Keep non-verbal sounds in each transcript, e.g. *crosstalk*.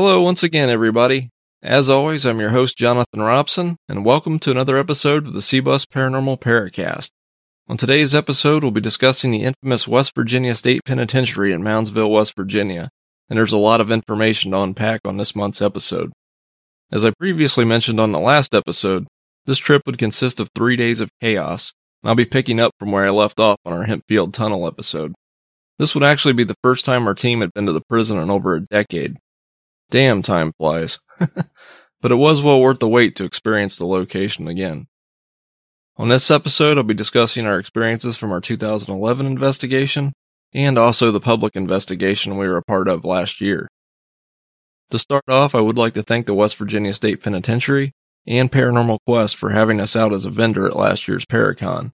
Hello once again, everybody. As always, I'm your host, Johnathon Robson, and welcome to another episode of the C-Bus Paranormal Paracast. On today's episode, we'll be discussing the infamous West Virginia State Penitentiary in Moundsville, West Virginia, and there's a lot of information to unpack on this month's episode. As I previously mentioned on the last episode, this trip would consist of three days of chaos, and I'll be picking up from where I left off on our Hempfield Tunnel episode. This would actually be the first time our team had been to the prison in over a decade. Damn, time flies. *laughs* but it was well worth the wait to experience the location again. On this episode, I'll be discussing our experiences from our 2011 investigation and also the public investigation we were a part of last year. To start off, I would like to thank the West Virginia State Penitentiary and Paranormal Quest for having us out as a vendor at last year's Paracon.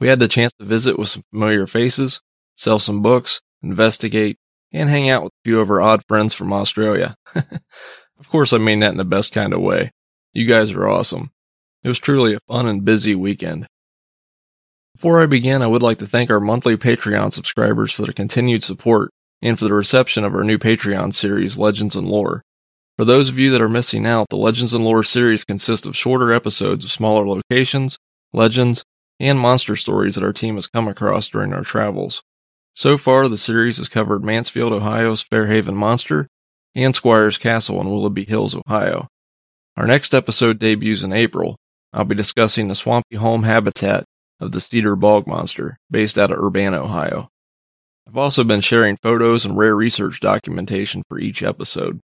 We had the chance to visit with some familiar faces, sell some books, investigate, and hang out with a few of our odd friends from Australia. *laughs* of course, I mean that in the best kind of way. You guys are awesome. It was truly a fun and busy weekend. Before I begin, I would like to thank our monthly Patreon subscribers for their continued support and for the reception of our new Patreon series, Legends and Lore. For those of you that are missing out, the Legends and Lore series consists of shorter episodes of smaller locations, legends, and monster stories that our team has come across during our travels. So far, the series has covered Mansfield, Ohio's Fairhaven Monster and Squires Castle in Willoughby Hills, Ohio. Our next episode debuts in April. I'll be discussing the swampy home habitat of the Cedar Bog Monster, based out of Urbana, Ohio. I've also been sharing photos and rare research documentation for each episode.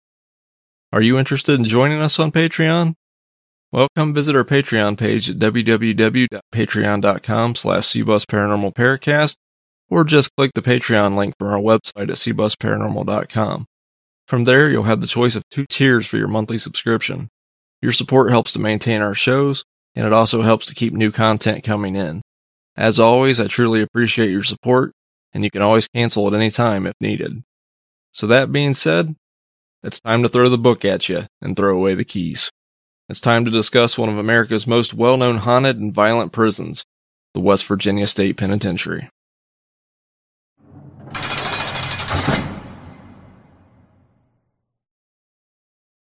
Are you interested in joining us on Patreon? Well, come visit our Patreon page at www.patreon.com slash cbusparanormalparacast or just click the Patreon link from our website at cbusparanormal.com. From there, you'll have the choice of two tiers for your monthly subscription. Your support helps to maintain our shows, and it also helps to keep new content coming in. As always, I truly appreciate your support, and you can always cancel at any time if needed. So that being said, it's time to throw the book at you and throw away the keys. It's time to discuss one of America's most well-known haunted and violent prisons, the West Virginia State Penitentiary.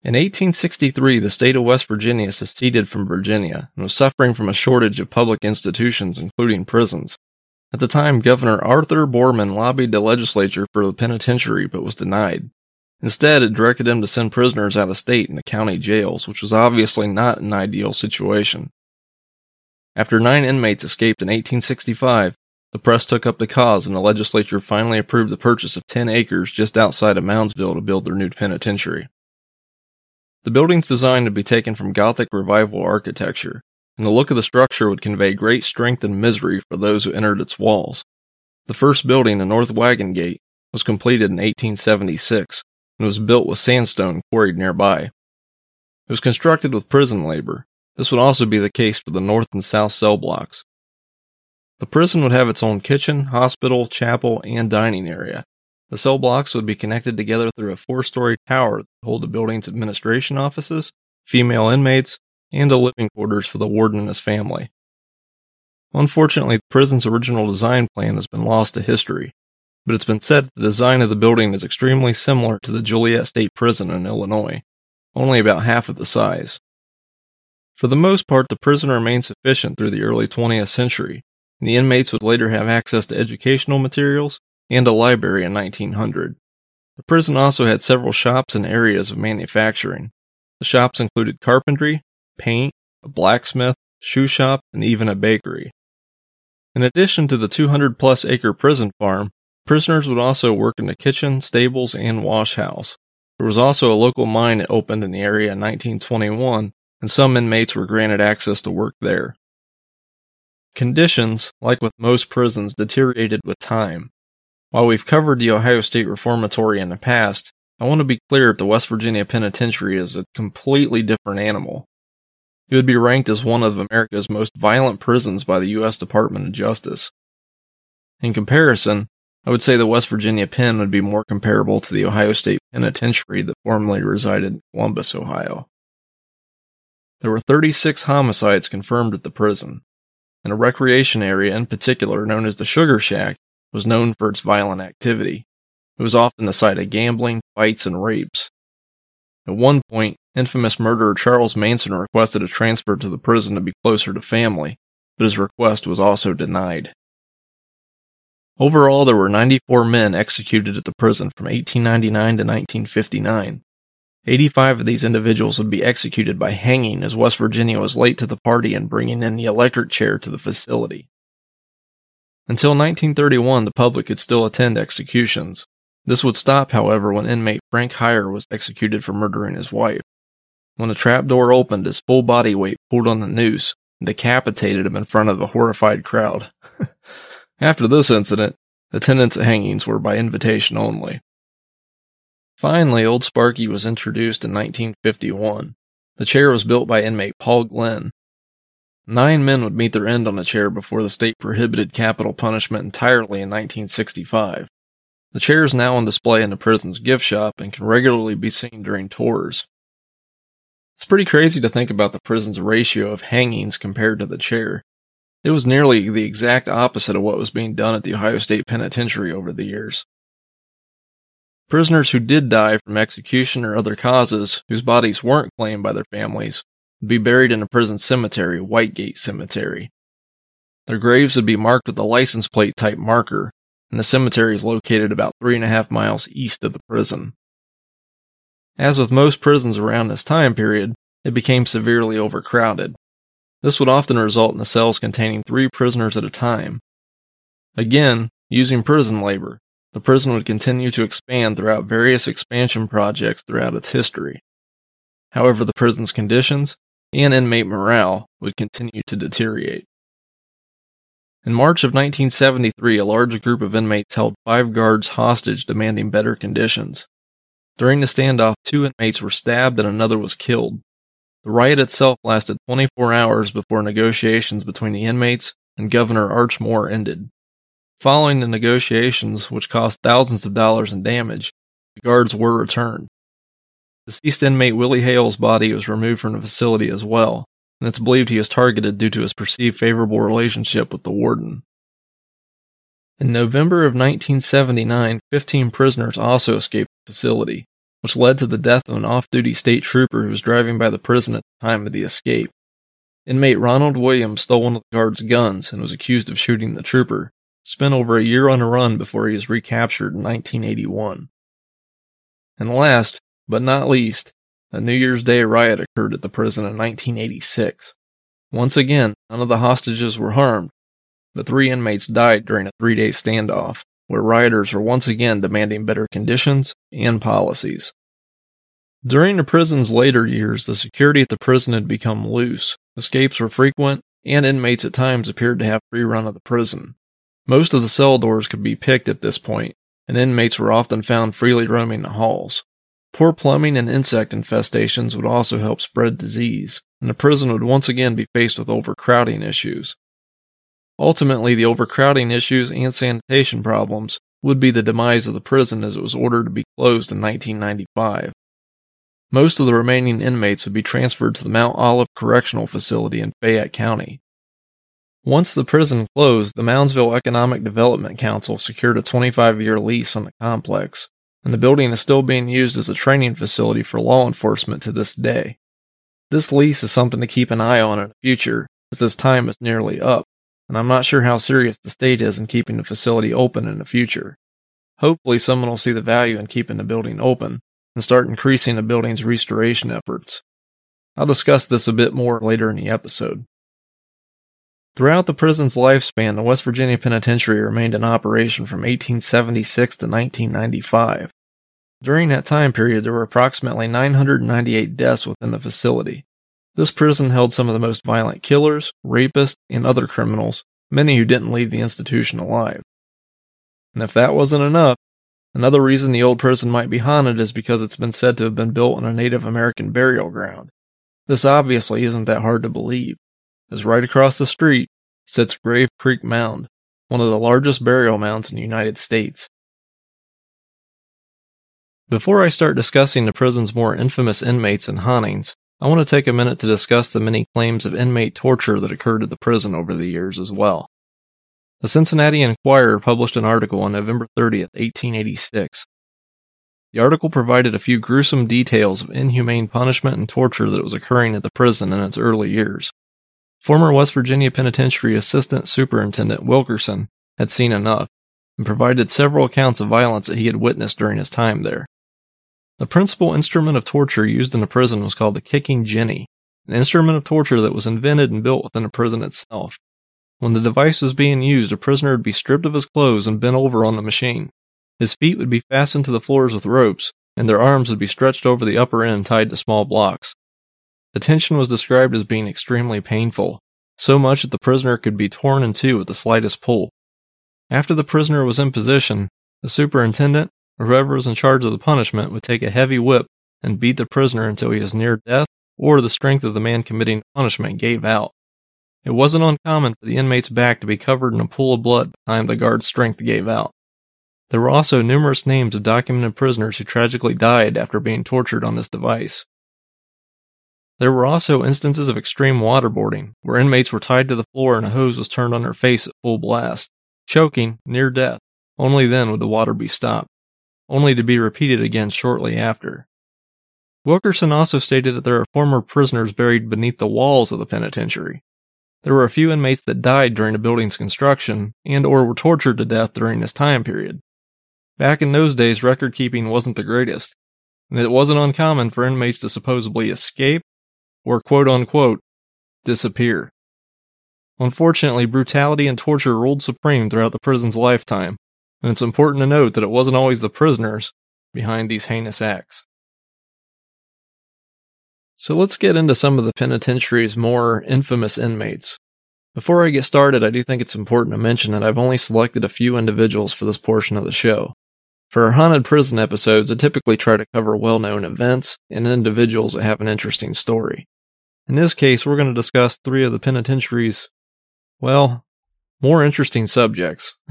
In 1863, the state of West Virginia seceded from Virginia and was suffering from a shortage of public institutions, including prisons. At the time, Governor Arthur Boreman lobbied the legislature for the penitentiary but was denied. Instead, it directed him to send prisoners out of state into county jails, which was obviously not an ideal situation. After nine inmates escaped in 1865, the press took up the cause and the legislature finally approved the purchase of 10 acres just outside of Moundsville to build their new penitentiary. The building's designed to be taken from Gothic Revival architecture, and the look of the structure would convey great strength and misery for those who entered its walls. The first building, the North Wagon Gate, was completed in 1876 and was built with sandstone quarried nearby. It was constructed with prison labor. This would also be the case for the north and south cell blocks. The prison would have its own kitchen, hospital, chapel, and dining area, the cell blocks would be connected together through a four story tower that hold the building's administration offices, female inmates, and a living quarters for the warden and his family. Unfortunately, the prison's original design plan has been lost to history, but it's been said that the design of the building is extremely similar to the Joliet State Prison in Illinois, only about half of the size. For the most part, the prison remained sufficient through the early 20th century, and the inmates would later have access to educational materials and a library in 1900. The prison also had several shops and areas of manufacturing. The shops included carpentry, paint, a blacksmith, shoe shop, and even a bakery. In addition to the 200 plus acre prison farm, prisoners would also work in the kitchen, stables, and wash house. There was also a local mine that opened in the area in 1921, and some inmates were granted access to work there. Conditions, like with most prisons, deteriorated with time. While we've covered the Ohio State Reformatory in the past, I want to be clear that the West Virginia Penitentiary is a completely different animal. It would be ranked as one of America's most violent prisons by the U.S. Department of Justice. In comparison, I would say the West Virginia Pen would be more comparable to the Ohio State Penitentiary that formerly resided in Columbus, Ohio. There were 36 homicides confirmed at the prison, and a recreation area in particular known as the Sugar Shack was known for its violent activity. It was often the site of gambling, fights, and rapes. At one point, infamous murderer Charles Manson requested a transfer to the prison to be closer to family, but his request was also denied. Overall, there were 94 men executed at the prison from 1899 to 1959. 85 of these individuals would be executed by hanging as West Virginia was late to the party in bringing in the electric chair to the facility. Until 1931, the public could still attend executions. This would stop, however, when inmate Frank Hyer was executed for murdering his wife. When the trap door opened, his full body weight pulled on the noose and decapitated him in front of the horrified crowd. *laughs* After this incident, attendance at hangings were by invitation only. Finally, Old Sparky was introduced in 1951. The chair was built by inmate Paul Glenn. Nine men would meet their end on a chair before the state prohibited capital punishment entirely in 1965. The chair is now on display in the prison's gift shop and can regularly be seen during tours. It's pretty crazy to think about the prison's ratio of hangings compared to the chair. It was nearly the exact opposite of what was being done at the Ohio State Penitentiary over the years. Prisoners who did die from execution or other causes, whose bodies weren't claimed by their families, be buried in a prison cemetery, Whitegate Cemetery. Their graves would be marked with a license plate type marker, and the cemetery is located about three and a half miles east of the prison. As with most prisons around this time period, it became severely overcrowded. This would often result in the cells containing three prisoners at a time. Again, using prison labor, the prison would continue to expand throughout various expansion projects throughout its history. However, the prison's conditions and inmate morale would continue to deteriorate. In March of 1973, a large group of inmates held five guards hostage demanding better conditions. During the standoff, two inmates were stabbed and another was killed. The riot itself lasted 24 hours before negotiations between the inmates and Governor Arch Moore ended. Following the negotiations, which cost thousands of dollars in damage, the guards were returned. Deceased inmate Willie Hale's body was removed from the facility as well, and it's believed he was targeted due to his perceived favorable relationship with the warden. In November of 1979, 15 prisoners also escaped the facility which led to the death of an off-duty state trooper who was driving by the prison at the time of the escape. Inmate Ronald Williams stole one of the guard's guns and was accused of shooting the trooper. Spent over a year on a run before he was recaptured in 1981. And last, but not least, a New Year's Day riot occurred at the prison in 1986. Once again, none of the hostages were harmed, but three inmates died during a three day standoff where rioters were once again demanding better conditions and policies. During the prison's later years, the security at the prison had become loose. Escapes were frequent, and inmates at times appeared to have free run of the prison. Most of the cell doors could be picked at this point, and inmates were often found freely roaming the halls. Poor plumbing and insect infestations would also help spread disease, and the prison would once again be faced with overcrowding issues. Ultimately, the overcrowding issues and sanitation problems would be the demise of the prison as it was ordered to be closed in 1995. Most of the remaining inmates would be transferred to the Mount Olive Correctional Facility in Fayette County. Once the prison closed, the Moundsville Economic Development Council secured a 25 year lease on the complex, and the building is still being used as a training facility for law enforcement to this day. This lease is something to keep an eye on in the future, as this time is nearly up and I'm not sure how serious the state is in keeping the facility open in the future. Hopefully, someone will see the value in keeping the building open and start increasing the building's restoration efforts. I'll discuss this a bit more later in the episode. Throughout the prison's lifespan, the West Virginia Penitentiary remained in operation from 1876 to 1995. During that time period, there were approximately 998 deaths within the facility, this prison held some of the most violent killers, rapists, and other criminals, many who didn't leave the institution alive. And if that wasn't enough, another reason the old prison might be haunted is because it's been said to have been built on a Native American burial ground. This obviously isn't that hard to believe, as right across the street sits Grave Creek Mound, one of the largest burial mounds in the United States. Before I start discussing the prison's more infamous inmates and hauntings, I want to take a minute to discuss the many claims of inmate torture that occurred at the prison over the years as well. The Cincinnati Enquirer published an article on November 30, 1886. The article provided a few gruesome details of inhumane punishment and torture that was occurring at the prison in its early years. Former West Virginia Penitentiary Assistant Superintendent Wilkerson had seen enough and provided several accounts of violence that he had witnessed during his time there. The principal instrument of torture used in the prison was called the kicking jenny, an instrument of torture that was invented and built within the prison itself. When the device was being used, a prisoner would be stripped of his clothes and bent over on the machine. His feet would be fastened to the floors with ropes, and their arms would be stretched over the upper end tied to small blocks. The tension was described as being extremely painful, so much that the prisoner could be torn in two at the slightest pull. After the prisoner was in position, the superintendent, or whoever was in charge of the punishment, would take a heavy whip and beat the prisoner until he was near death or the strength of the man committing the punishment gave out. It wasn't uncommon for the inmate's back to be covered in a pool of blood by the time the guard's strength gave out. There were also numerous names of documented prisoners who tragically died after being tortured on this device. There were also instances of extreme waterboarding, where inmates were tied to the floor and a hose was turned on their face at full blast, choking near death. Only then would the water be stopped, only to be repeated again shortly after. Wilkerson also stated that there are former prisoners buried beneath the walls of the penitentiary. There were a few inmates that died during the building's construction and or were tortured to death during this time period. Back in those days, record keeping wasn't the greatest, and it wasn't uncommon for inmates to supposedly escape or quote unquote disappear. Unfortunately, brutality and torture ruled supreme throughout the prison's lifetime, and it's important to note that it wasn't always the prisoners behind these heinous acts. So let's get into some of the penitentiary's more infamous inmates. Before I get started, I do think it's important to mention that I've only selected a few individuals for this portion of the show. For our haunted prison episodes, I typically try to cover well known events and individuals that have an interesting story. In this case, we're going to discuss three of the penitentiary's, well, more interesting subjects. *laughs*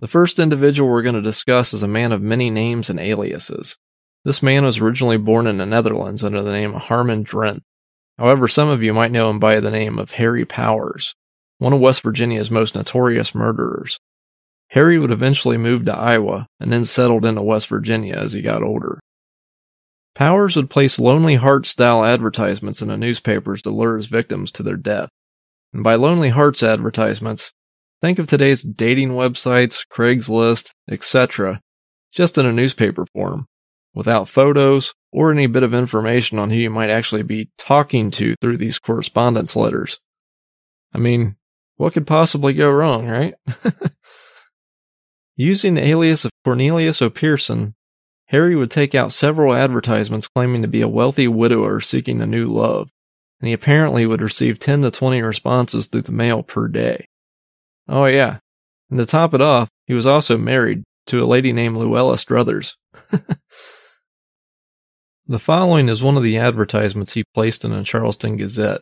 the first individual we're going to discuss is a man of many names and aliases. This man was originally born in the Netherlands under the name of Harmon Drent. However, some of you might know him by the name of Harry Powers, one of West Virginia's most notorious murderers. Harry would eventually move to Iowa and then settled into West Virginia as he got older. Powers would place Lonely Heart style advertisements in the newspapers to lure his victims to their death. And by Lonely Hearts advertisements, think of today's dating websites, Craigslist, etc., just in a newspaper form, without photos or any bit of information on who you might actually be talking to through these correspondence letters. I mean, what could possibly go wrong, right? *laughs* Using the alias of Cornelius O. Pierson, Harry would take out several advertisements claiming to be a wealthy widower seeking a new love, and he apparently would receive 10 to 20 responses through the mail per day. Oh yeah, and to top it off, he was also married to a lady named Luella Strother. *laughs* the following is one of the advertisements he placed in a Charleston Gazette.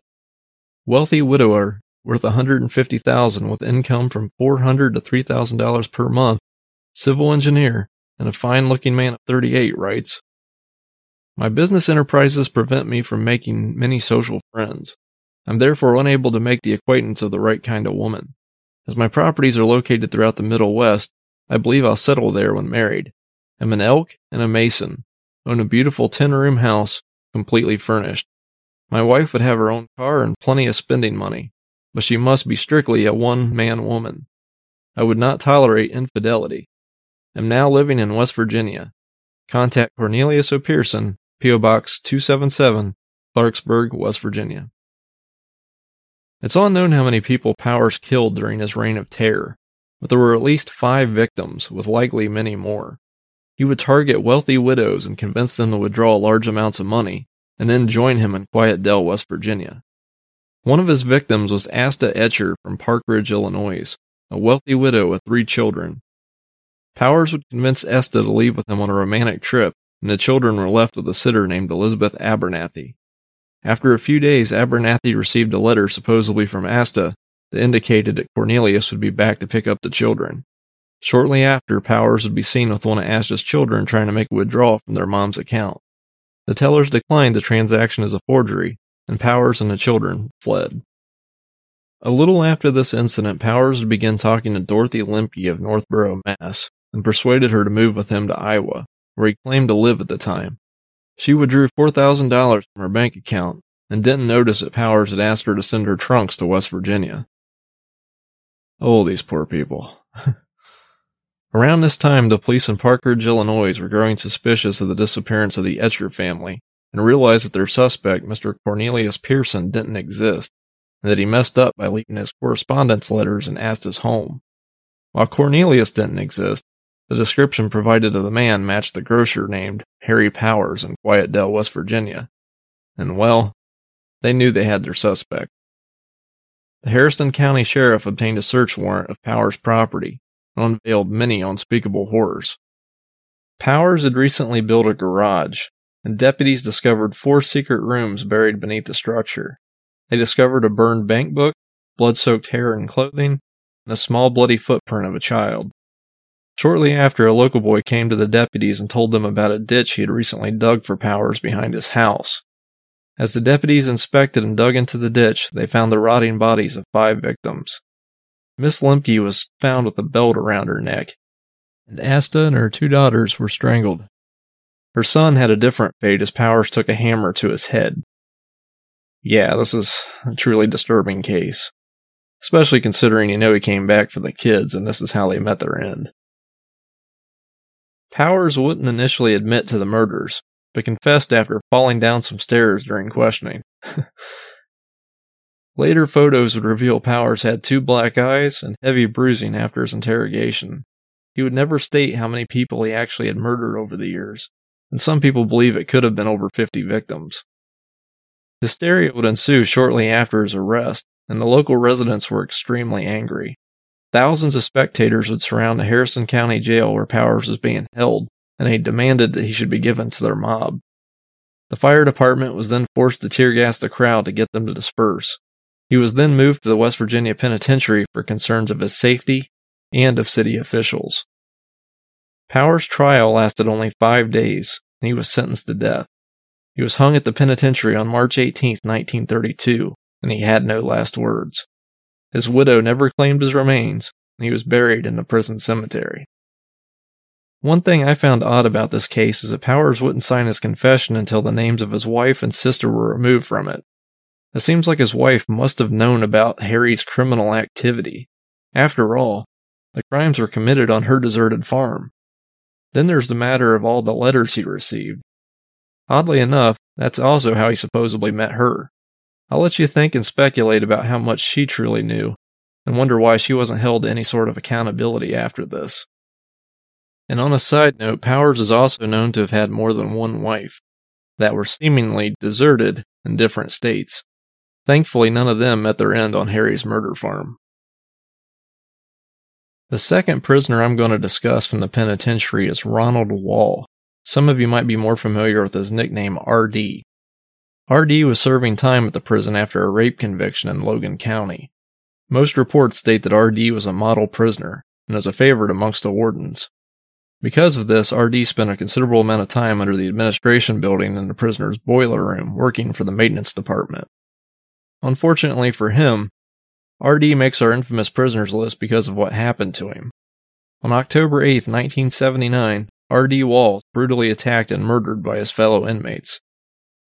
Wealthy widower worth 150,000 with income from 400 to $3,000 per month, civil engineer, and a fine-looking man of 38 writes, My business enterprises prevent me from making many social friends. I'm therefore unable to make the acquaintance of the right kind of woman. As my properties are located throughout the Middle West, I believe I'll settle there when married. I'm an elk and a mason. Own a beautiful 10-room house, completely furnished. My wife would have her own car and plenty of spending money but she must be strictly a one man woman. I would not tolerate infidelity. Am now living in West Virginia. Contact Cornelius O. Pierson, P.O. Box 277, Clarksburg, West Virginia. It's unknown how many people Powers killed during his reign of terror, but there were at least five victims, with likely many more. He would target wealthy widows and convince them to withdraw large amounts of money, and then join him in Quiet Dell, West Virginia. One of his victims was Asta Etcher from Park Ridge, Illinois, a wealthy widow with three children. Powers would convince Asta to leave with him on a romantic trip, and the children were left with a sitter named Elizabeth Abernathy. After a few days, Abernathy received a letter supposedly from Asta that indicated that Cornelius would be back to pick up the children. Shortly after, Powers would be seen with one of Asta's children trying to make a withdrawal from their mom's account. The tellers declined the transaction as a forgery, and Powers and the children fled. A little after this incident, Powers began talking to Dorothy Lemke of Northborough, Mass., and persuaded her to move with him to Iowa. where he claimed to live at the time. She withdrew $4,000 from her bank account and didn't notice that Powers had asked her to send her trunks to West Virginia. Oh, these poor people. *laughs* Around this time, the police in Park Ridge, Illinois were growing suspicious of the disappearance of the Etcher family and realized that their suspect, Mr. Cornelius Pierson, didn't exist, and that he messed up by leaking his correspondence letters and Asta's home. While Cornelius didn't exist, the description provided of the man matched the grocer named Harry Powers in Quiet Dell, West Virginia. And well, they knew they had their suspect. The Harrison County Sheriff obtained a search warrant of Powers' property and unveiled many unspeakable horrors. Powers had recently built a garage, and deputies discovered four secret rooms buried beneath the structure. They discovered a burned bank book, blood soaked hair and clothing, and a small bloody footprint of a child. Shortly after, a local boy came to the deputies and told them about a ditch he had recently dug for Powers behind his house. As the deputies inspected and dug into the ditch, they found the rotting bodies of five victims. Miss Lemke was found with a belt around her neck, and Asta and her two daughters were strangled. Her son had a different fate as Powers took a hammer to his head. Yeah, this is a truly disturbing case, especially considering you know he came back for the kids and this is how they met their end. Powers wouldn't initially admit to the murders, but confessed after falling down some stairs during questioning. *laughs* Later photos would reveal Powers had two black eyes and heavy bruising after his interrogation. He would never state how many people he actually had murdered over the years, and some people believe it could have been over 50 victims. Hysteria would ensue shortly after his arrest, and the local residents were extremely angry. Thousands of spectators would surround the Harrison County jail where Powers was being held, and they demanded that he should be given to their mob. The fire department was then forced to tear gas the crowd to get them to disperse. He was then moved to the West Virginia Penitentiary for concerns of his safety and of city officials. Powers' trial lasted only five days, and he was sentenced to death. He was hung at the penitentiary on March 18, 1932, and he had no last words. His widow never claimed his remains, and he was buried in the prison cemetery. One thing I found odd about this case is that Powers wouldn't sign his confession until the names of his wife and sister were removed from it. It seems like his wife must have known about Harry's criminal activity. After all, the crimes were committed on her deserted farm. Then there's the matter of all the letters he received. Oddly enough, that's also how he supposedly met her. I'll let you think and speculate about how much she truly knew, and wonder why she wasn't held to any sort of accountability after this. And on a side note, Powers is also known to have had more than one wife that were seemingly deserted in different states. Thankfully, none of them met their end on Harry's murder farm. The second prisoner I'm going to discuss from the penitentiary is Ronald Wall. Some of you might be more familiar with his nickname RD. RD was serving time at the prison after a rape conviction in Logan County. Most reports state that RD was a model prisoner and was a favorite amongst the wardens. Because of this, RD spent a considerable amount of time under the administration building in the prisoner's boiler room working for the maintenance department. Unfortunately for him, RD makes our infamous prisoners list because of what happened to him. On October 8, 1979, R.D. Walls brutally attacked and murdered by his fellow inmates.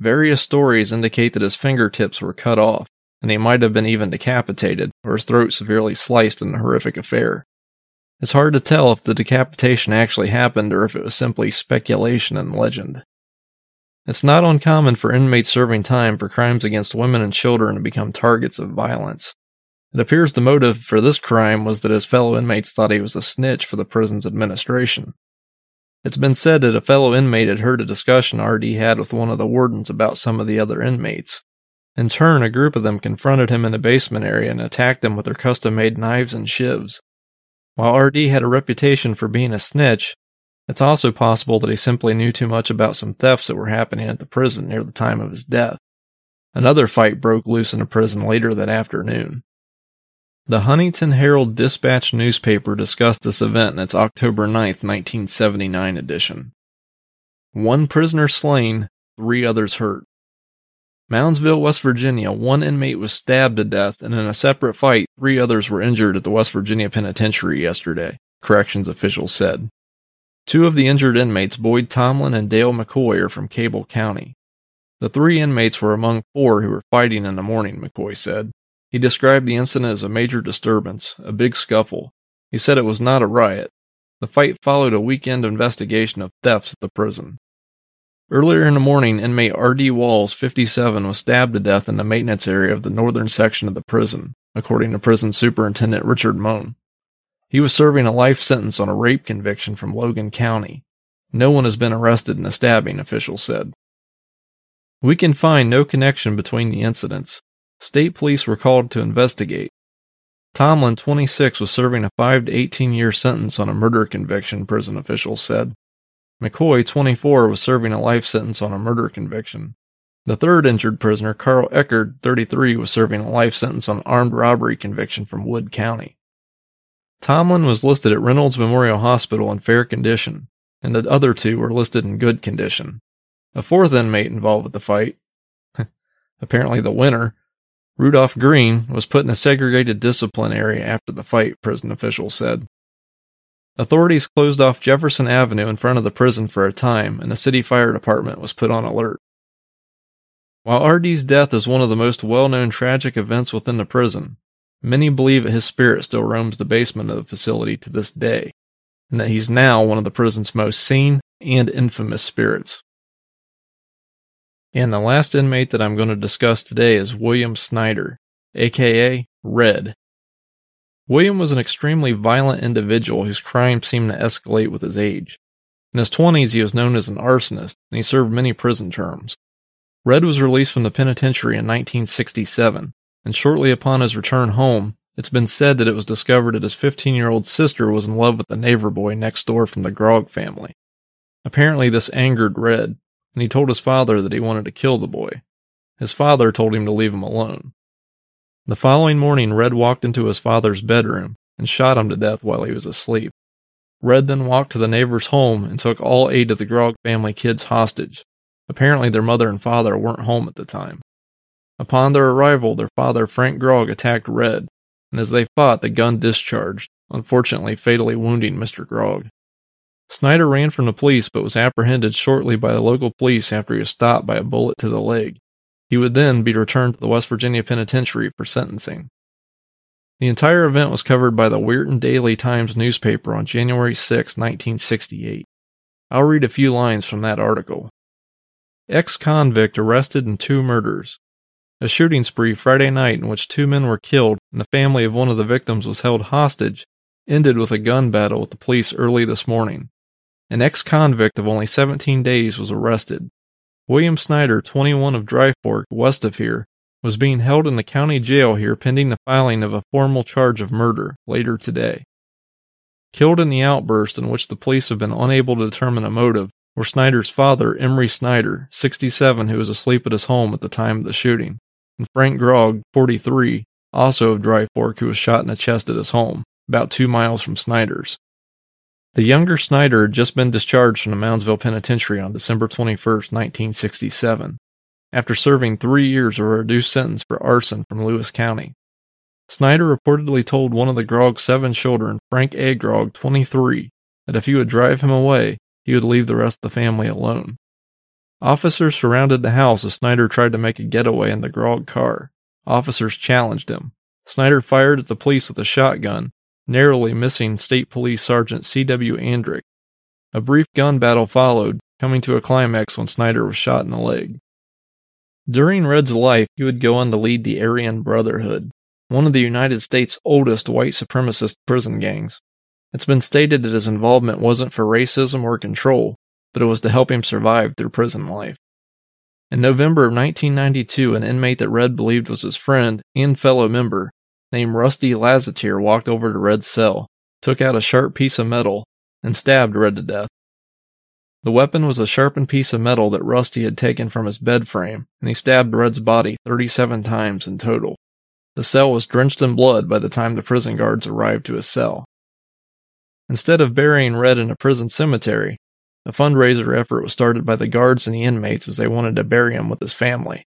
Various stories indicate that his fingertips were cut off, and he might have been even decapitated, or his throat severely sliced in the horrific affair. It's hard to tell if the decapitation actually happened or if it was simply speculation and legend. It's not uncommon for inmates serving time for crimes against women and children to become targets of violence. It appears the motive for this crime was that his fellow inmates thought he was a snitch for the prison's administration. It's been said that a fellow inmate had heard a discussion RD had with one of the wardens about some of the other inmates. In turn, a group of them confronted him in the basement area and attacked him with their custom made knives and shivs. While RD had a reputation for being a snitch, it's also possible that he simply knew too much about some thefts that were happening at the prison near the time of his death. Another fight broke loose in a prison later that afternoon. The Huntington Herald Dispatch newspaper discussed this event in its October 9, 1979 edition. One prisoner slain, three others hurt. Moundsville, West Virginia, one inmate was stabbed to death, and in a separate fight, three others were injured at the West Virginia Penitentiary yesterday, corrections officials said. Two of the injured inmates, Boyd Tomlin and Dale McCoy, are from Cabell County. The three inmates were among four who were fighting in the morning, McCoy said. He described the incident as a major disturbance, a big scuffle. He said it was not a riot. The fight followed a weekend investigation of thefts at the prison. Earlier in the morning, inmate R.D. Walls, 57, was stabbed to death in the maintenance area of the northern section of the prison, according to prison superintendent Richard Moan. He was serving a life sentence on a rape conviction from Logan County. No one has been arrested in the stabbing, officials said. We can find no connection between the incidents. State police were called to investigate. Tomlin, 26, was serving a 5 to 18 year sentence on a murder conviction, prison officials said. McCoy, 24, was serving a life sentence on a murder conviction. The third injured prisoner, Carl Eckerd, 33, was serving a life sentence on an armed robbery conviction from Wood County. Tomlin was listed at Reynolds Memorial Hospital in fair condition, and the other two were listed in good condition. A fourth inmate involved with the fight, *laughs* apparently the winner, Rudolph Green, was put in a segregated discipline area after the fight, prison officials said. Authorities closed off Jefferson Avenue in front of the prison for a time, and the city fire department was put on alert. While RD's death is one of the most well known tragic events within the prison, many believe that his spirit still roams the basement of the facility to this day, and that he's now one of the prison's most seen and infamous spirits. And the last inmate that I'm going to discuss today is William Snyder, aka Red. William was an extremely violent individual whose crimes seemed to escalate with his age. In his 20s, he was known as an arsonist, and he served many prison terms. Red was released from the penitentiary in 1967, and shortly upon his return home, it's been said that it was discovered that his 15 year old sister was in love with the neighbor boy next door from the Grog family. Apparently, this angered Red, and he told his father that he wanted to kill the boy. His father told him to leave him alone. The following morning, Red walked into his father's bedroom and shot him to death while he was asleep. Red then walked to the neighbor's home and took all eight of the Grog family kids hostage. Apparently, their mother and father weren't home at the time. Upon their arrival, their father, Frank Grog, attacked Red, and as they fought, the gun discharged, unfortunately fatally wounding Mr. Grog. Snyder ran from the police but was apprehended shortly by the local police after he was stopped by a bullet to the leg. He would then be returned to the West Virginia Penitentiary for sentencing. The entire event was covered by the Weirton Daily Times newspaper on January 6, 1968. I'll read a few lines from that article. Ex convict arrested in two murders. A shooting spree Friday night in which two men were killed and the family of one of the victims was held hostage ended with a gun battle with the police early this morning. An ex-convict of only 17 days was arrested. William Snyder, 21 of Dry Fork, west of here, was being held in the county jail here pending the filing of a formal charge of murder later today. Killed in the outburst in which the police have been unable to determine a motive were Snyder's father, Emery Snyder, 67, who was asleep at his home at the time of the shooting, and Frank Grog, 43, also of Dry Fork, who was shot in the chest at his home, about two miles from Snyder's. The younger Snyder had just been discharged from the Moundsville Penitentiary on December 21, 1967, after serving three years of a reduced sentence for arson from Lewis County. Snyder reportedly told one of the Grog's seven children, Frank A. Grog, 23, that if he would drive him away, he would leave the rest of the family alone. Officers surrounded the house as Snyder tried to make a getaway in the Grog car. Officers challenged him. Snyder fired at the police with a shotgun, narrowly missing State Police Sergeant C.W. Andrick. A brief gun battle followed, coming to a climax when Snyder was shot in the leg. During Red's life, he would go on to lead the Aryan Brotherhood, one of the United States' oldest white supremacist prison gangs. It's been stated that his involvement wasn't for racism or control, but it was to help him survive through prison life. In November of 1992, an inmate that Red believed was his friend and fellow member named Rusty Lazatir walked over to Red's cell, took out a sharp piece of metal, and stabbed Red to death. The weapon was a sharpened piece of metal that Rusty had taken from his bed frame, and he stabbed Red's body 37 times in total. The cell was drenched in blood by the time the prison guards arrived to his cell. Instead of burying Red in a prison cemetery, a fundraiser effort was started by the guards and the inmates as they wanted to bury him with his family.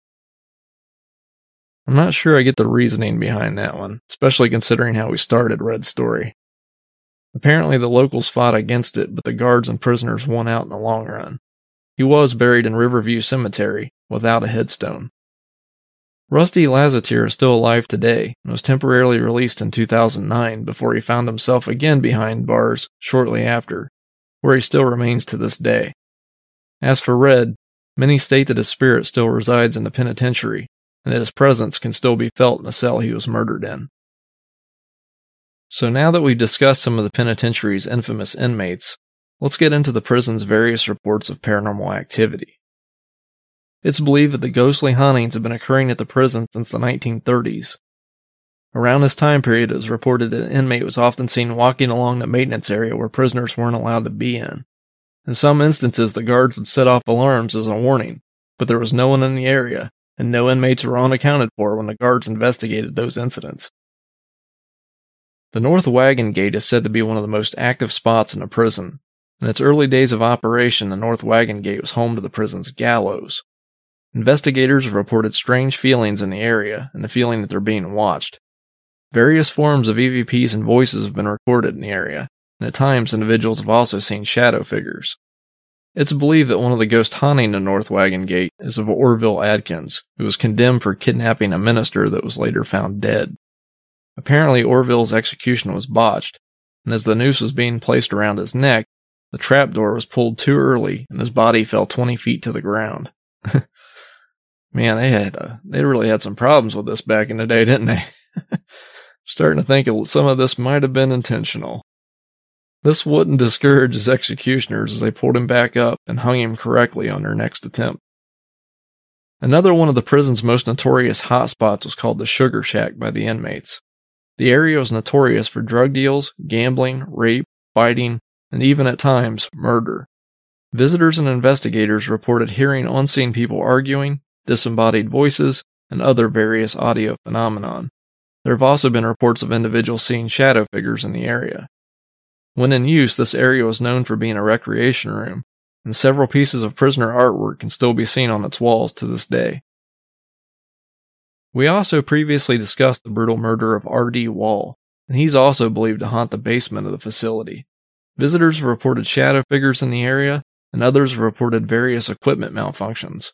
I'm not sure I get the reasoning behind that one, especially considering how we started Red's story. Apparently, the locals fought against it, but the guards and prisoners won out in the long run. He was buried in Riverview Cemetery without a headstone. Rusty Lazatir is still alive today and was temporarily released in 2009 before he found himself again behind bars shortly after, where he still remains to this day. As for Red, many state that his spirit still resides in the penitentiary and that his presence can still be felt in the cell he was murdered in. So now that we've discussed some of the penitentiary's infamous inmates, let's get into the prison's various reports of paranormal activity. It's believed that the ghostly hauntings have been occurring at the prison since the 1930s. Around this time period, it was reported that an inmate was often seen walking along the maintenance area where prisoners weren't allowed to be in. In some instances, the guards would set off alarms as a warning, but there was no one in the area, and no inmates were unaccounted for when the guards investigated those incidents. The North Wagon Gate is said to be one of the most active spots in the prison. In its early days of operation, the North Wagon Gate was home to the prison's gallows, Investigators have reported strange feelings in the area and the feeling that they're being watched. Various forms of EVPs and voices have been recorded in the area, and at times individuals have also seen shadow figures. It's believed that one of the ghosts haunting the North Wagon Gate is of Orville Adkins, who was condemned for kidnapping a minister that was later found dead. Apparently, Orville's execution was botched, and as the noose was being placed around his neck, the trapdoor was pulled too early and his body fell 20 feet to the ground. *laughs* Man, they had uh, they really had some problems with this back in the day, didn't they? *laughs* Starting to think some of this might have been intentional. This wouldn't discourage his executioners as they pulled him back up and hung him correctly on their next attempt. Another one of the prison's most notorious hotspots was called the Sugar Shack by the inmates. The area was notorious for drug deals, gambling, rape, fighting, and even at times, murder. Visitors and investigators reported hearing unseen people arguing, disembodied voices, and other various audio phenomenon. There have also been reports of individuals seeing shadow figures in the area. When in use, this area was known for being a recreation room, and several pieces of prisoner artwork can still be seen on its walls to this day. We also previously discussed the brutal murder of R.D. Wall, and he's also believed to haunt the basement of the facility. Visitors have reported shadow figures in the area, and others have reported various equipment malfunctions.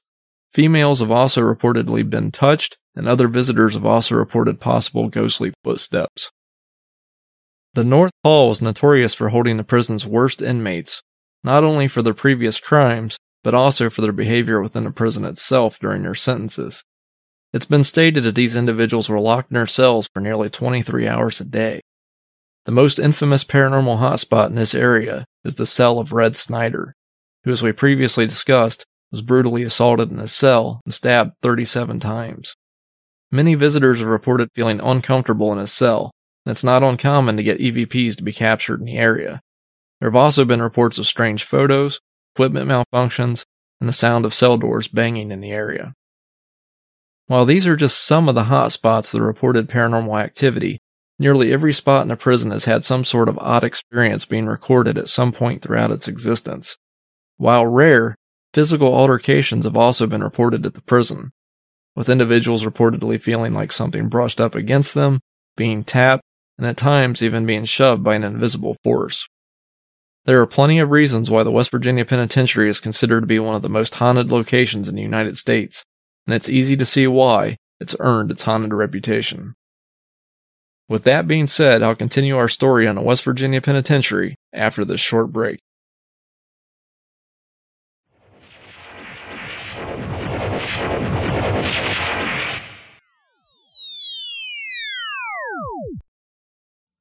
Females have also reportedly been touched, and other visitors have also reported possible ghostly footsteps. The North Hall was notorious for holding the prison's worst inmates, not only for their previous crimes, but also for their behavior within the prison itself during their sentences. It's been stated that these individuals were locked in their cells for nearly 23 hours a day. The most infamous paranormal hotspot in this area is the cell of Red Snyder, who, as we previously discussed, was brutally assaulted in his cell and stabbed 37 times. Many visitors have reported feeling uncomfortable in his cell, it's not uncommon to get EVPs to be captured in the area. There have also been reports of strange photos, equipment malfunctions, and the sound of cell doors banging in the area. While these are just some of the hot spots of the reported paranormal activity, nearly every spot in a prison has had some sort of odd experience being recorded at some point throughout its existence. While rare, Physical altercations have also been reported at the prison, with individuals reportedly feeling like something brushed up against them, being tapped, and at times even being shoved by an invisible force. There are plenty of reasons why the West Virginia Penitentiary is considered to be one of the most haunted locations in the United States, and it's easy to see why it's earned its haunted reputation. With that being said, I'll continue our story on the West Virginia Penitentiary after this short break.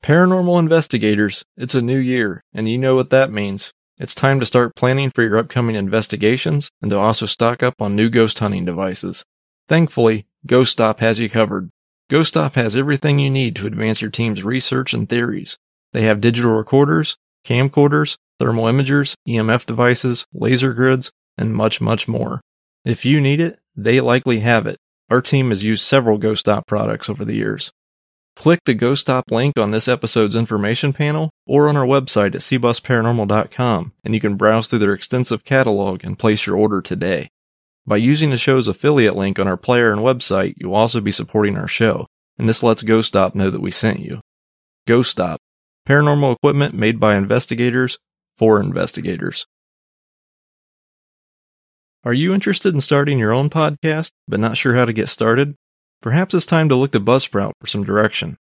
Paranormal investigators, it's a new year, and you know what that means. It's time to start planning for your upcoming investigations and to also stock up on new ghost hunting devices. Thankfully, GhostStop has you covered. GhostStop has everything you need to advance your team's research and theories. They have digital recorders, camcorders, thermal imagers, EMF devices, laser grids, and much, much more. If you need it, they likely have it. Our team has used several GhostStop products over the years. Click the GhostStop link on this episode's information panel or on our website at cbusparanormal.com and you can browse through their extensive catalog and place your order today. By using the show's affiliate link on our player and website, you'll also be supporting our show, and this lets GhostStop know that we sent you. GhostStop, Paranormal equipment made by investigators for investigators. Are you interested in starting your own podcast, but not sure how to get started? Perhaps it's time to look to Buzzsprout for some direction.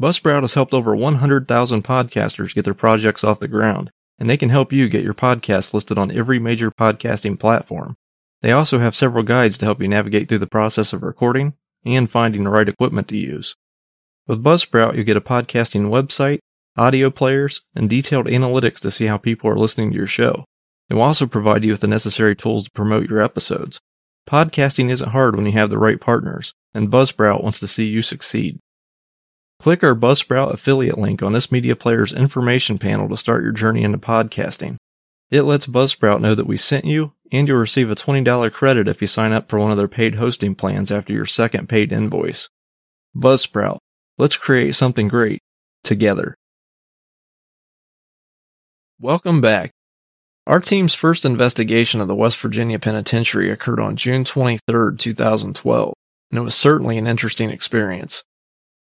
Buzzsprout has helped over 100,000 podcasters get their projects off the ground, and they can help you get your podcast listed on every major podcasting platform. They also have several guides to help you navigate through the process of recording and finding the right equipment to use. With Buzzsprout, you get a podcasting website, audio players, and detailed analytics to see how people are listening to your show. They will also provide you with the necessary tools to promote your episodes. Podcasting isn't hard when you have the right partners, and Buzzsprout wants to see you succeed. Click our Buzzsprout affiliate link on this media player's information panel to start your journey into podcasting. It lets Buzzsprout know that we sent you, and you'll receive a $20 credit if you sign up for one of their paid hosting plans after your second paid invoice. Buzzsprout. Let's create something great together. Welcome back. Our team's first investigation of the West Virginia Penitentiary occurred on June 23, 2012, and it was certainly an interesting experience.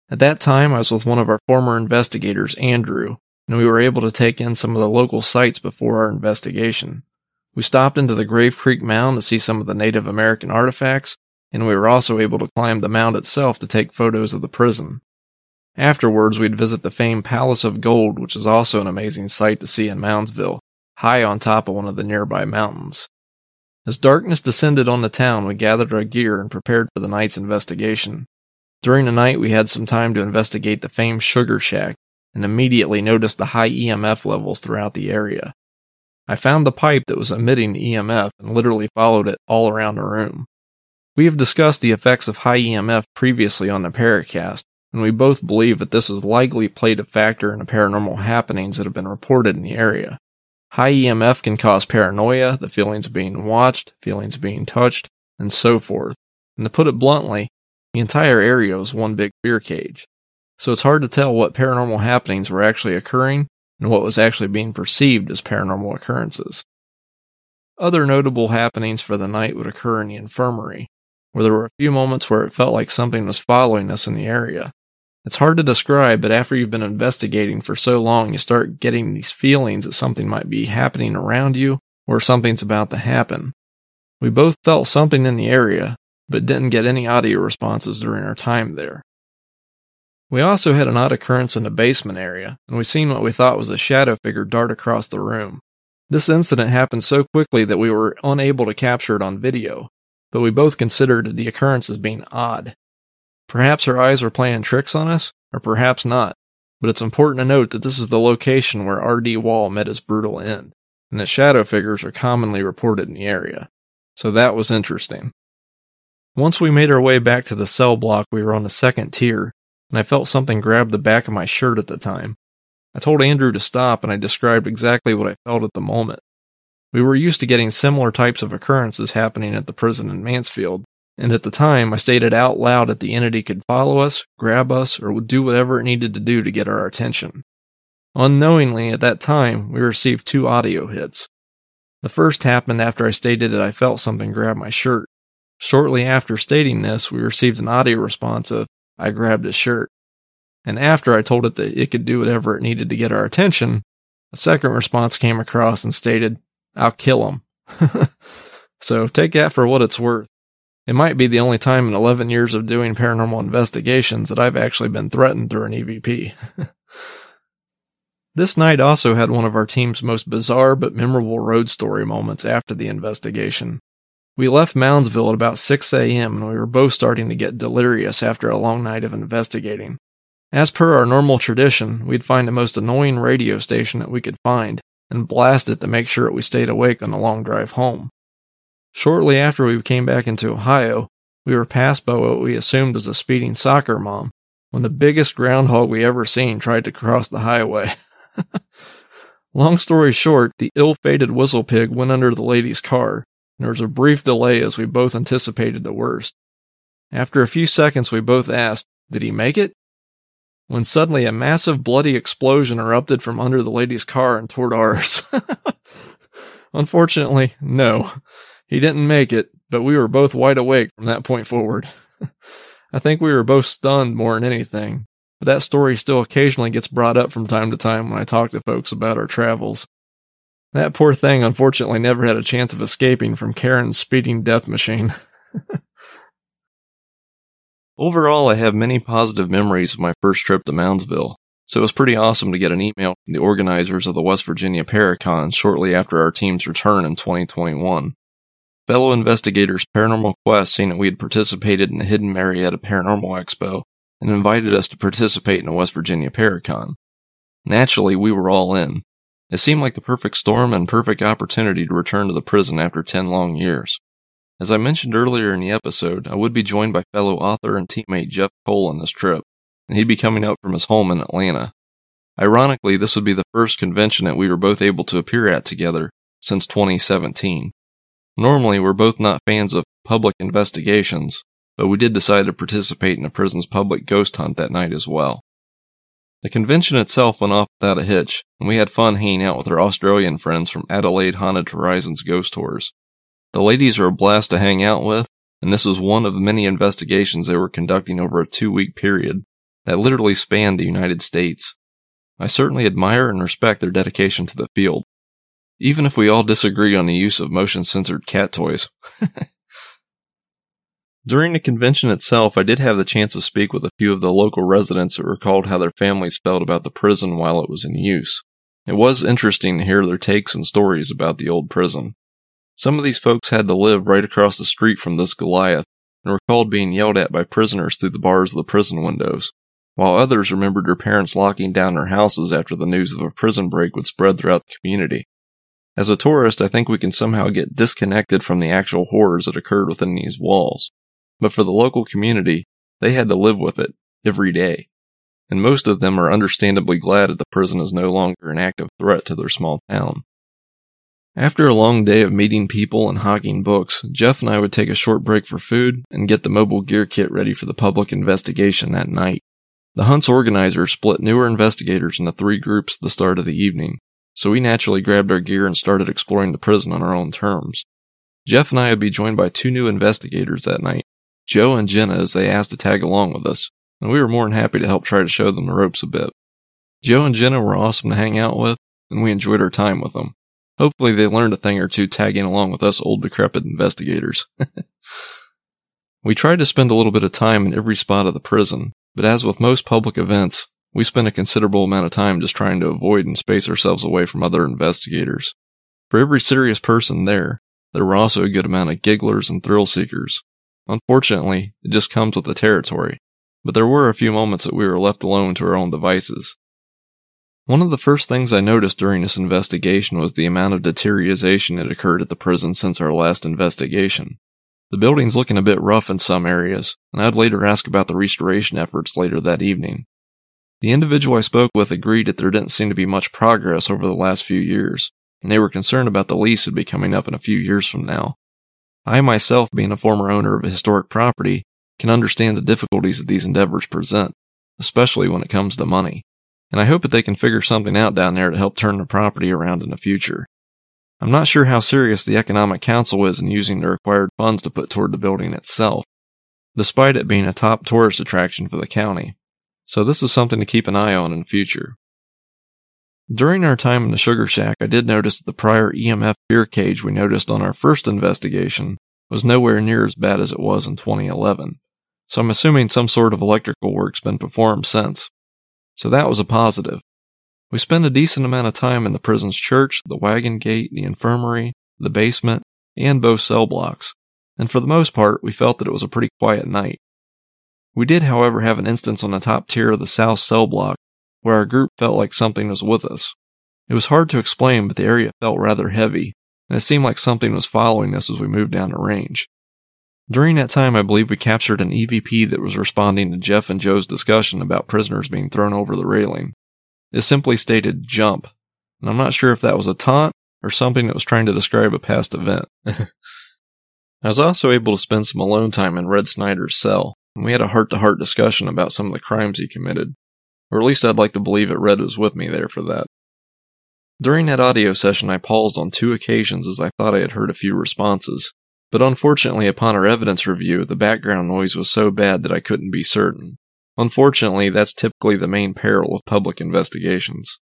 At that time, I was with one of our former investigators, Andrew, and we were able to take in some of the local sites before our investigation. We stopped into the Grave Creek Mound to see some of the Native American artifacts, and we were also able to climb the mound itself to take photos of the prison. Afterwards, we'd visit the famed Palace of Gold, which is also an amazing sight to see in Moundsville, high on top of one of the nearby mountains. As darkness descended on the town, we gathered our gear and prepared for the night's investigation. During the night, we had some time to investigate the famed Sugar Shack and immediately noticed the high EMF levels throughout the area. I found the pipe that was emitting EMF and literally followed it all around the room. We have discussed the effects of high EMF previously on the Paracast, and we both believe that this has likely played a factor in the paranormal happenings that have been reported in the area. High EMF can cause paranoia, the feelings of being watched, feelings of being touched, and so forth. And to put it bluntly, the entire area was one big fear cage. So it's hard to tell what paranormal happenings were actually occurring and what was actually being perceived as paranormal occurrences. Other notable happenings for the night would occur in the infirmary, where there were a few moments where it felt like something was following us in the area. It's hard to describe, but after you've been investigating for so long, you start getting these feelings that something might be happening around you or something's about to happen. We both felt something in the area, but didn't get any audio responses during our time there. We also had an odd occurrence in the basement area, and we seen what we thought was a shadow figure dart across the room. This incident happened so quickly that we were unable to capture it on video, but we both considered the occurrence as being odd. Perhaps her eyes were playing tricks on us, or perhaps not, but it's important to note that this is the location where R.D. Wall met his brutal end, and that shadow figures are commonly reported in the area. So that was interesting. Once we made our way back to the cell block, we were on the second tier, and I felt something grab the back of my shirt at the time. I told Andrew to stop, and I described exactly what I felt at the moment. We were used to getting similar types of occurrences happening at the prison in Mansfield, and at the time I stated out loud that the entity could follow us, grab us, or would do whatever it needed to do to get our attention. Unknowingly, at that time, we received two audio hits. The first happened after I stated that I felt something grab my shirt. Shortly after stating this, we received an audio response of, I grabbed his shirt. And after I told it that it could do whatever it needed to get our attention, a second response came across and stated, I'll kill him. *laughs* so take that for what it's worth. It might be the only time in 11 years of doing paranormal investigations that I've actually been threatened through an EVP. *laughs* this night also had one of our team's most bizarre but memorable road story moments after the investigation. We left Moundsville at about 6 a.m. and we were both starting to get delirious after a long night of investigating. As per our normal tradition, we'd find the most annoying radio station that we could find and blast it to make sure that we stayed awake on the long drive home. Shortly after we came back into Ohio, we were passed by what we assumed was a speeding soccer mom when the biggest groundhog we ever seen tried to cross the highway. *laughs* Long story short, the ill-fated whistle pig went under the lady's car, and there was a brief delay as we both anticipated the worst. After a few seconds, we both asked, Did he make it? When suddenly a massive bloody explosion erupted from under the lady's car and toward ours. *laughs* Unfortunately, no. He didn't make it, but we were both wide awake from that point forward. *laughs* I think we were both stunned more than anything. but that story still occasionally gets brought up from time to time when I talk to folks about our travels. That poor thing unfortunately never had a chance of escaping from Karen's speeding death machine. *laughs* Overall, I have many positive memories of my first trip to Moundsville, so it was pretty awesome to get an email from the organizers of the West Virginia Paracon shortly after our team's return in 2021. Fellow investigators Paranormal Quest seen that we had participated in the Hidden Marietta Paranormal Expo and invited us to participate in a West Virginia Paracon. Naturally, we were all in. It seemed like the perfect storm and perfect opportunity to return to the prison after 10 long years. As I mentioned earlier in the episode, I would be joined by fellow author and teammate Jeff Cole on this trip, and he'd be coming up from his home in Atlanta. Ironically, this would be the first convention that we were both able to appear at together since 2017. Normally, we're both not fans of public investigations, but we did decide to participate in the prison's public ghost hunt that night as well. The convention itself went off without a hitch, and we had fun hanging out with our Australian friends from Adelaide Haunted Horizons Ghost Tours. The ladies are a blast to hang out with, and this was one of many investigations they were conducting over a two week period that literally spanned the United States. I certainly admire and respect their dedication to the field, even if we all disagree on the use of motion censored cat toys. *laughs* During the convention itself, I did have the chance to speak with a few of the local residents that recalled how their families felt about the prison while it was in use. It was interesting to hear their takes and stories about the old prison. Some of these folks had to live right across the street from this Goliath and recalled being yelled at by prisoners through the bars of the prison windows, while others remembered their parents locking down their houses after the news of a prison break would spread throughout the community. As a tourist, I think we can somehow get disconnected from the actual horrors that occurred within these walls. But for the local community, they had to live with it every day. And most of them are understandably glad that the prison is no longer an active threat to their small town. After a long day of meeting people and hogging books, Jeff and I would take a short break for food and get the mobile gear kit ready for the public investigation that night. The hunt's organizers split newer investigators into three groups at the start of the evening, so we naturally grabbed our gear and started exploring the prison on our own terms. Jeff and I would be joined by two new investigators that night, Joe and Jenna, as they asked to tag along with us, and we were more than happy to help try to show them the ropes a bit. Joe and Jenna were awesome to hang out with, and we enjoyed our time with them. Hopefully they learned a thing or two tagging along with us old decrepit investigators. *laughs* we tried to spend a little bit of time in every spot of the prison, but as with most public events, we spent a considerable amount of time just trying to avoid and space ourselves away from other investigators. For every serious person there, there were also a good amount of gigglers and thrill seekers. Unfortunately, it just comes with the territory, but there were a few moments that we were left alone to our own devices. One of the first things I noticed during this investigation was the amount of deterioration that occurred at the prison since our last investigation. The building's looking a bit rough in some areas, and I'd later ask about the restoration efforts later that evening. The individual I spoke with agreed that there didn't seem to be much progress over the last few years, and they were concerned about the lease would be coming up in a few years from now. I myself, being a former owner of a historic property, can understand the difficulties that these endeavors present, especially when it comes to money and I hope that they can figure something out down there to help turn the property around in the future. I'm not sure how serious the Economic Council is in using the required funds to put toward the building itself, despite it being a top tourist attraction for the county, so this is something to keep an eye on in future. During our time in the Sugar Shack, I did notice that the prior EMF fear cage we noticed on our first investigation was nowhere near as bad as it was in 2011, so I'm assuming some sort of electrical work's been performed since so that was a positive. We spent a decent amount of time in the prison's church, the wagon gate, the infirmary, the basement, and both cell blocks, and for the most part, we felt that it was a pretty quiet night. We did, however, have an instance on the top tier of the south cell block where our group felt like something was with us. It was hard to explain, but the area felt rather heavy, and it seemed like something was following us as we moved down the range. During that time, I believe we captured an EVP that was responding to Jeff and Joe's discussion about prisoners being thrown over the railing. It simply stated jump, and I'm not sure if that was a taunt or something that was trying to describe a past event. *laughs* I was also able to spend some alone time in Red Snyder's cell, we had a heart to heart discussion about some of the crimes he committed. Or at least I'd like to believe that Red was with me there for that. During that audio session, I paused on two occasions as I thought I had heard a few responses, but unfortunately, upon our evidence review, the background noise was so bad that I couldn't be certain. Unfortunately, that's typically the main peril of public investigations.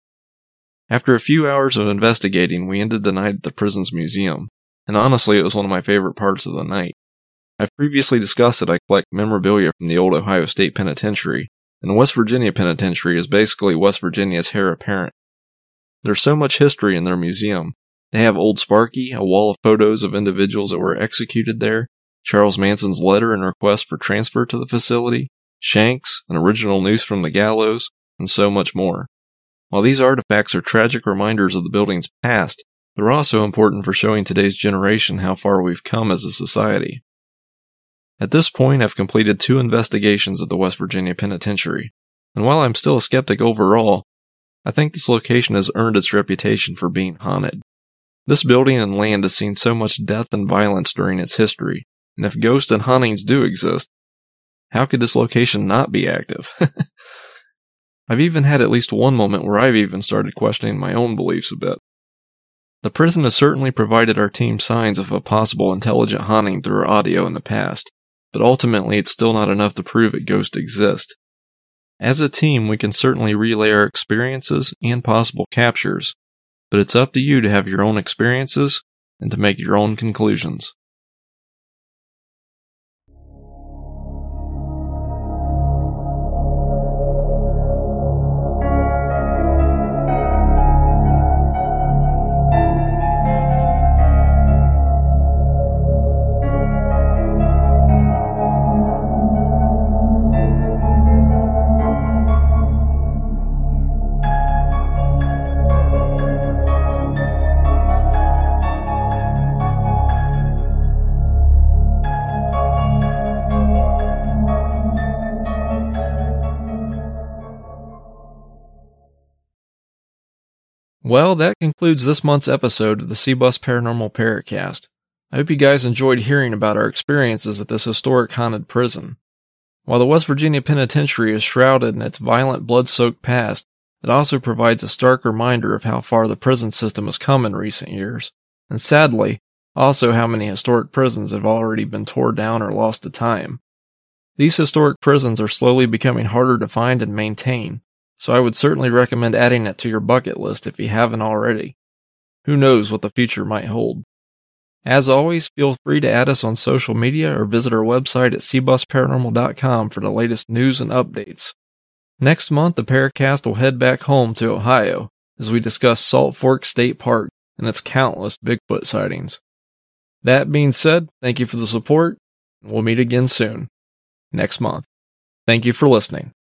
After a few hours of investigating, we ended the night at the prison's museum, and honestly, it was one of my favorite parts of the night. I've previously discussed that I collect memorabilia from the old Ohio State Penitentiary, and the West Virginia Penitentiary is basically West Virginia's heir apparent. There's so much history in their museum. They have Old Sparky, a wall of photos of individuals that were executed there, Charles Manson's letter and request for transfer to the facility, Shanks, an original noose from the gallows, and so much more. While these artifacts are tragic reminders of the building's past, they're also important for showing today's generation how far we've come as a society. At this point, I've completed two investigations at the West Virginia Penitentiary, and while I'm still a skeptic overall, I think this location has earned its reputation for being haunted. This building and land has seen so much death and violence during its history, and if ghosts and hauntings do exist, how could this location not be active? *laughs* I've even had at least one moment where I've even started questioning my own beliefs a bit. The prison has certainly provided our team signs of a possible intelligent haunting through our audio in the past, but ultimately it's still not enough to prove that ghosts exist. As a team, we can certainly relay our experiences and possible captures, but it's up to you to have your own experiences and to make your own conclusions. Well, that concludes this month's episode of the C-Bus Paranormal Paracast. I hope you guys enjoyed hearing about our experiences at this historic haunted prison. While the West Virginia Penitentiary is shrouded in its violent, blood-soaked past, it also provides a stark reminder of how far the prison system has come in recent years, and sadly, also how many historic prisons have already been torn down or lost to time. These historic prisons are slowly becoming harder to find and maintain, so I would certainly recommend adding it to your bucket list if you haven't already. Who knows what the future might hold. As always, feel free to add us on social media or visit our website at cbusparanormal.com for the latest news and updates. Next month, the Paracast will head back home to Ohio as we discuss Salt Fork State Park and its countless Bigfoot sightings. That being said, thank you for the support, and we'll meet again soon. Next month. Thank you for listening.